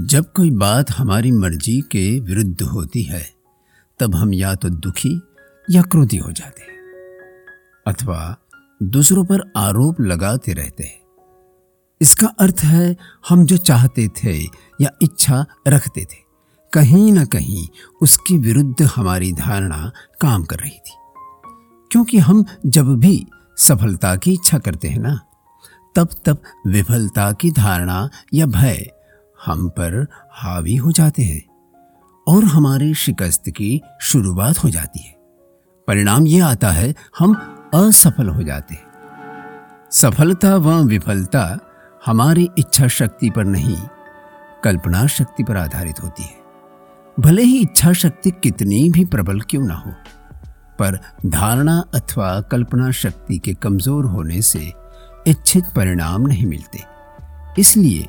जब कोई बात हमारी मर्ज़ी के विरुद्ध होती है, तब हम या तो दुखी या क्रोधी हो जाते हैं, अथवा दूसरों पर आरोप लगाते रहते हैं। इसका अर्थ है, हम जो चाहते थे या इच्छा रखते थे, कहीं ना कहीं उसके विरुद्ध हमारी धारणा काम कर रही थी। क्योंकि हम जब भी सफलता की इच्छा करते हैं ना, तब तब विफलता की धारणा या भय हम पर हावी हो जाते हैं और हमारी शिकस्त की शुरुआत हो जाती है। परिणाम यह आता है, हम असफल हो जाते हैं। सफलता व विफलता हमारी इच्छा शक्ति पर नहीं, कल्पना शक्ति पर आधारित होती है। भले ही इच्छा शक्ति कितनी भी प्रबल क्यों ना हो, पर धारणा अथवा कल्पना शक्ति के कमज़ोर होने से इच्छित परिणाम नहीं मिलते। इसलिए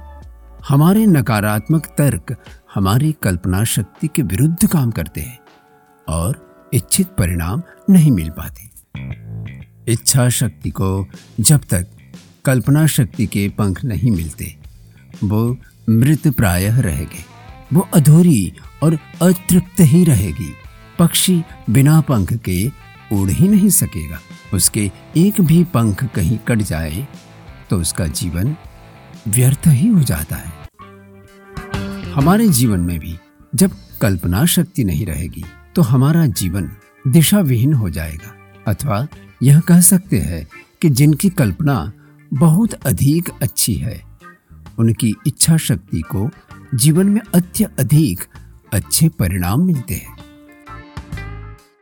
हमारे नकारात्मक तर्क हमारी कल्पना शक्ति के विरुद्ध काम करते हैं और इच्छित परिणाम नहीं मिल पाते। इच्छा शक्ति को जब तक कल्पना शक्ति के पंख नहीं मिलते, वो मृत प्रायः रहेगी। वो अधूरी और अतृप्त ही रहेगी। पक्षी बिना पंख के उड़ ही नहीं सकेगा। उसके एक भी पंख कहीं कट जाए तो उसका जीवन व्यर्थ ही हो जाता है। हमारे जीवन में भी जब कल्पना शक्ति नहीं रहेगी तो हमारा जीवन दिशा विहीन हो जाएगा। अथवा यह कह सकते हैं कि जिनकी कल्पना बहुत अधिक अच्छी है, उनकी इच्छा शक्ति को जीवन में अत्यधिक अच्छे परिणाम मिलते हैं।